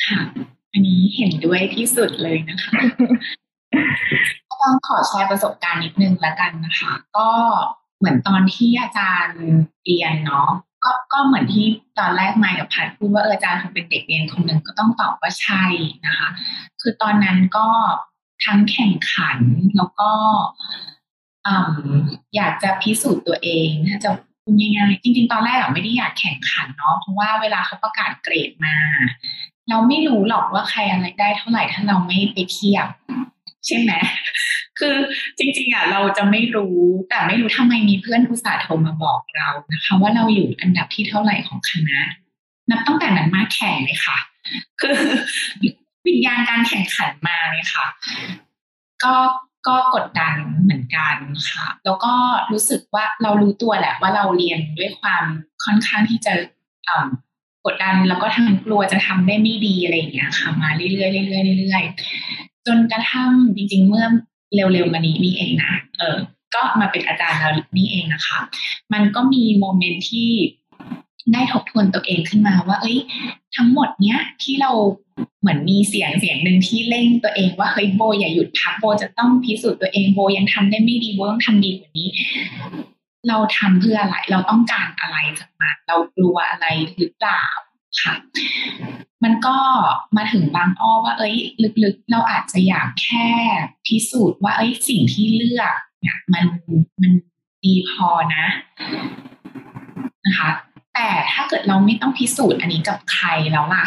ค่ะ อันนี้เห็นด้วยที่สุดเลยนะคะ ต้องขอแชร์ประสบการณ์นิดนึงแล้วกันนะคะ ก็เหมือนตอนที่อาจารย์เรียนเนาะก็ก็เหมือนที่ตอนแรกมากับพัดพูดว่าเอออาจารย์คงเป็นเด็กเรียนคนหนึ่งก็ต้องตอบว่าใช่นะคะ คือตอนนั้นก็ทั้งแข่งขันแล้วก็อยากจะพิสูจน์ตัวเองถ้าจะพูดง่ายๆจริง ๆ ตอนแรกอะไม่ได้อยากแข่งขันเนาะเพราะว่าเวลาเขาประกาศเกรดมา เราไม่รู้หรอกว่าใครอะไรได้เท่าไหร่ถ้าเราไม่ไปเทียบ ใช่ไหมคือจริงๆอะเราจะไม่รู้แต่ไม่รู้ทำไมมีเพื่อนอุตส่าห์โทรมาบอกเรานะคะ ว่าเราอยู่อันดับที่เท่าไหร่ของคณะ นับตั้งแต่นั้นมาแข่งเลยค่ะ คือวิญญาณการแข่งขันมาเลยค่ะ ก็ก็กดดันเหมือนกันค่ะ แล้วก็รู้สึกว่าเรารู้ตัวแหละว่าเราเรียนด้วยความค่อนข้างที่จะกดดันแล้วก็ทั้งกลัวจะทำได้ไม่ดีอะไรอย่างเงี้ยค่ะ มาเรื่อยๆเรื่อยๆเรื่อย จนกระทั่งจริง ๆ เมื่อเร็วๆมานี้นี่เองนะเออ ก็มาเป็นอาจารย์เรานี่เองนะคะ มันก็มีโมเมนต์ที่ได้ทบทวนตัวเองขึ้นมาว่า เอ้ย ทั้งหมดเนี้ยที่เราเหมือนมีเสียงเสียงหนึ่งที่เร่งตัวเองว่าเฮ้ยโบอย่าหยุดพักโบจะต้องพิสูจน์ตัวเองโบยังทำได้ไม่ดีโบต้องทำดีกว่านี้ เราทำเพื่ออะไร เราต้องการอะไรจากมันเรากลัวอะไรหรือเปล่า ค่ะ มันก็มาถึงบางอ้อว่าเอ้ย ลึกๆ เราอาจจะอยากแค่พิสูจน์ว่า เอ้ยสิ่งที่เลือกเนี่ยมันมันดีพอนะนะคะ แต่ถ้าเกิดเราไม่ต้องพิสูจน์อันนี้กับใครแล้วล่ะ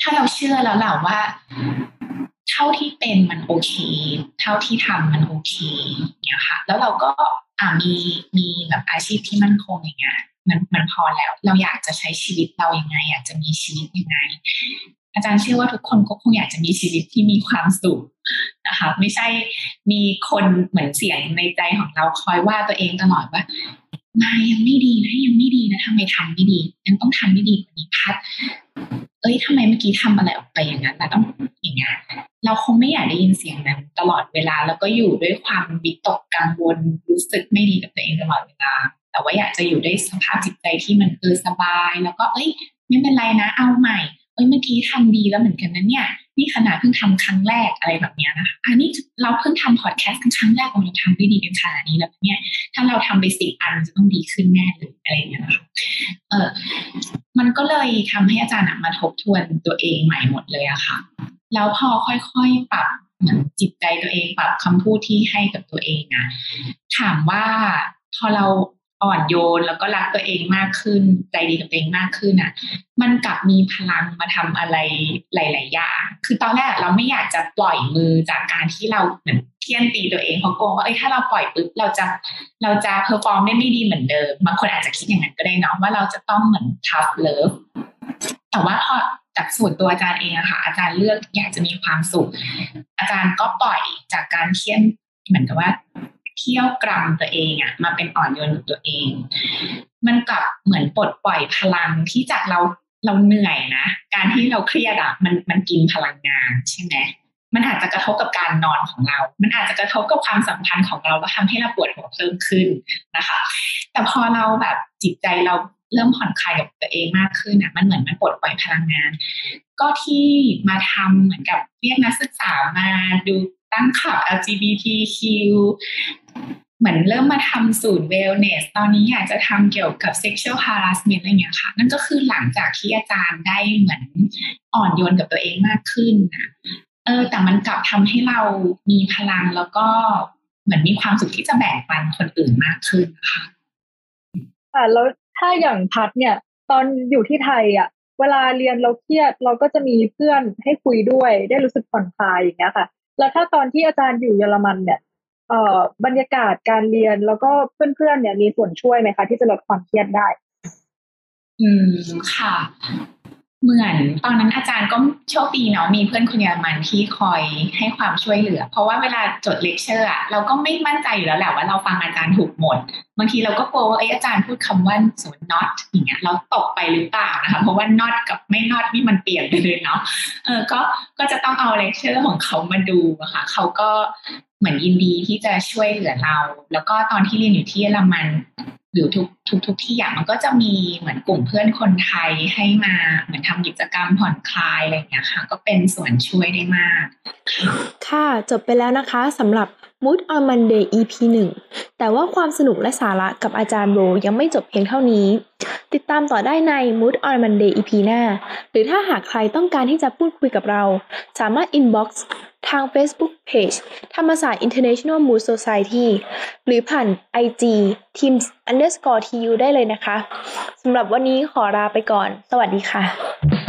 ถ้าเราเชื่อแล้วล่ะว่า เท่าที่เป็นมันโอเค เท่าที่ทำมันโอเคเนี่ยค่ะ แล้วเราก็ อ่ามีมีแบบอาชีพที่มั่นคงอย่างเงี้ยมันมันพอแล้ว เราอยากจะใช้ชีวิตเราอย่างไง อยากจะมีชีวิตยังไง อาจารย์เชื่อว่าทุกคนก็คงอยากจะมีชีวิตที่มีความสุขนะคะไม่ใช่มีคนเหมือนเสียงในใจของเราคอยว่าตัวเองตลอดว่ามายังไม่ดีนะยังไม่ดีนะทำไมทำไม่ดียังต้องทำไม่ดีกว่านี้พัด เอ้ยทำไมเมื่อกี้ทำอะไรออกไปอย่างนั้นแต่ต้องอย่างงี้เราคงไม่อยากได้ยินเสียงนั้น ตลอดเวลาแล้วก็อยู่ด้วยความวิตกกังวลรู้สึกไม่ดีกับตัวเองตลอดเวลา แต่ว่าอยากจะอยู่ด้วยสภาพจิตใจที่มันเออสบาย แล้วก็เอ้ยไม่เป็นไรนะเอาใหม่ เอ้ยเมื่อกี้ทำดีแล้วเหมือนกันนะเนี่ย นี่ขนาดเพิ่งทำครั้งแรกอะไรแบบนี้นะคะอันนี้เราเพิ่งทำพอดแคสต์ครั้งแรกเราทำได้ดีกันขนาดนี้แล้วเนี่ยถ้าเราทำไปสิอันจะต้องดีขึ้นแน่เลยอะไรอย่างเงี้ยนะคะเออมันก็เลยทำให้อาจารย์มาทบทวนตัวเองใหม่หมดเลยอะค่ะแล้วพอค่อยๆปรับเหมือนจิตใจตัวเองปรับคำพูดที่ให้กับตัวเองอะถามว่าพอเรา อ่อนโยนแล้วก็รักตัวเองมากขึ้น ใจดีกับตัวเองมากขึ้นอะ มันกลับมีพลังมาทำอะไรหลาย ๆ อย่าง คือตอนแรกเราไม่อยากจะปล่อยมือจากการที่เราเหมือนเฆี่ยนตีตัวเองเพราะกลัวว่าเอ้ยถ้าเราปล่อยปุ๊บเราจะเราจะ perform ได้ไม่ดีเหมือนเดิมบางคนอาจจะคิดอย่างนั้นก็ได้เนาะว่าเราจะต้องเหมือน tough love แต่ว่าพอจากส่วนตัวอาจารย์เองอะค่ะ อาจารย์เลือกอยากจะมีความสุข อาจารย์ก็ปล่อยจากการเฆี่ยนเหมือนกับว่า เที่ยวกรรมตัวเองอะมาเป็นอ่อนโยนกับตัวเอง มันกลับเหมือนปลดปล่อยพลังที่จากเราเราเหนื่อยนะ การที่เราเครียดอะมันมันกินพลังงานใช่ไหมมันอาจจะกระทบกับการนอนของเรา มันอาจจะกระทบกับความสัมพันธ์ของเราแล้วทำให้เราปวดหัวเพิ่มขึ้นนะคะ แต่พอเราแบบจิตใจเราเริ่มผ่อนคลายกับตัวเองมากขึ้นอะ มันเหมือนมันปลดปล่อยพลังงาน ก็ที่มาทำเหมือนกับเรียกนักศึกษามาดู ตั้งขับ LGBTQ เหมือนเริ่มมาทำศูนย์ wellness ตอนนี้อยากจะทำเกี่ยวกับ sexual harassment อะไรเงี้ยค่ะ นั่นก็คือหลังจากที่อาจารย์ได้เหมือนอ่อนโยนกับตัวเองมากขึ้นนะเออ แต่มันกลับทำให้เรามีพลังแล้วก็เหมือนมีความสุขที่จะแบ่งปันคนอื่นมากขึ้นค่ะค่ะแล้วถ้าอย่างพัดเนี่ย ตอนอยู่ที่ไทยอะ เวลาเรียนเราเครียดเราก็จะมีเพื่อนให้คุยด้วย ได้รู้สึกผ่อนคลายอย่างเงี้ยค่ะ แล้วถ้าตอนที่อาจารย์อยู่เยอรมันเนี่ยเอ่อบรรยากาศการเรียนแล้วก็เพื่อนๆเนี่ยมีส่วนช่วยไหมคะ ที่จะลดความเครียดได้ อืมค่ะ เหมือนตอนนั้นอาจารย์ก็โชคดีเนาะมีเพื่อนคนเยอรมันที่คอยให้ความช่วยเหลือ เพราะว่าเวลาจดเลคเชอร์อะเราก็ไม่มั่นใจอยู่แล้วแหละว่าเราฟังอาจารย์ถูกหมดบางทีเราก็กลัวว่าไอ้อาจารย์พูดคำว่าสมมติ not อย่างเงี้ยเราตกไปหรือเปล่านะคะเพราะว่า not กับไม่ not นี่มันเปลี่ยนไปเลยเนาะเออก็ก็จะต้องเอาเลคเชอร์ของเขามาดูอะค่ะเขาก็เหมือนยินดีที่จะช่วยเหลือเรา แล้วก็ตอนที่เรียนอยู่ที่เยอรมัน หรือทุกทุกทุกที่อย่างมันก็จะมีเหมือนกลุ่มเพื่อนคนไทยให้มาเหมือนทำกิจกรรมผ่อนคลายอะไรอย่างเงี้ยค่ะ ก็เป็นส่วนช่วยได้มาก ค่ะ จบไปแล้วนะคะสำหรับ Mood on Monday EP 1 แต่ว่าความสนุกและสาระกับอาจารย์โรยังไม่จบเพียงเท่านี้ ติดตามต่อได้ใน Mood on Monday EP หน้า หรือถ้าหากใครต้องการที่จะพูดคุยกับเรา สามารถ inbox ทาง Facebook Page ธรรมศาสตร์ International Mood Society หรือผ่าน IG teams underscore tu ได้เลยนะคะ สำหรับวันนี้ขอลาไปก่อน สวัสดีค่ะ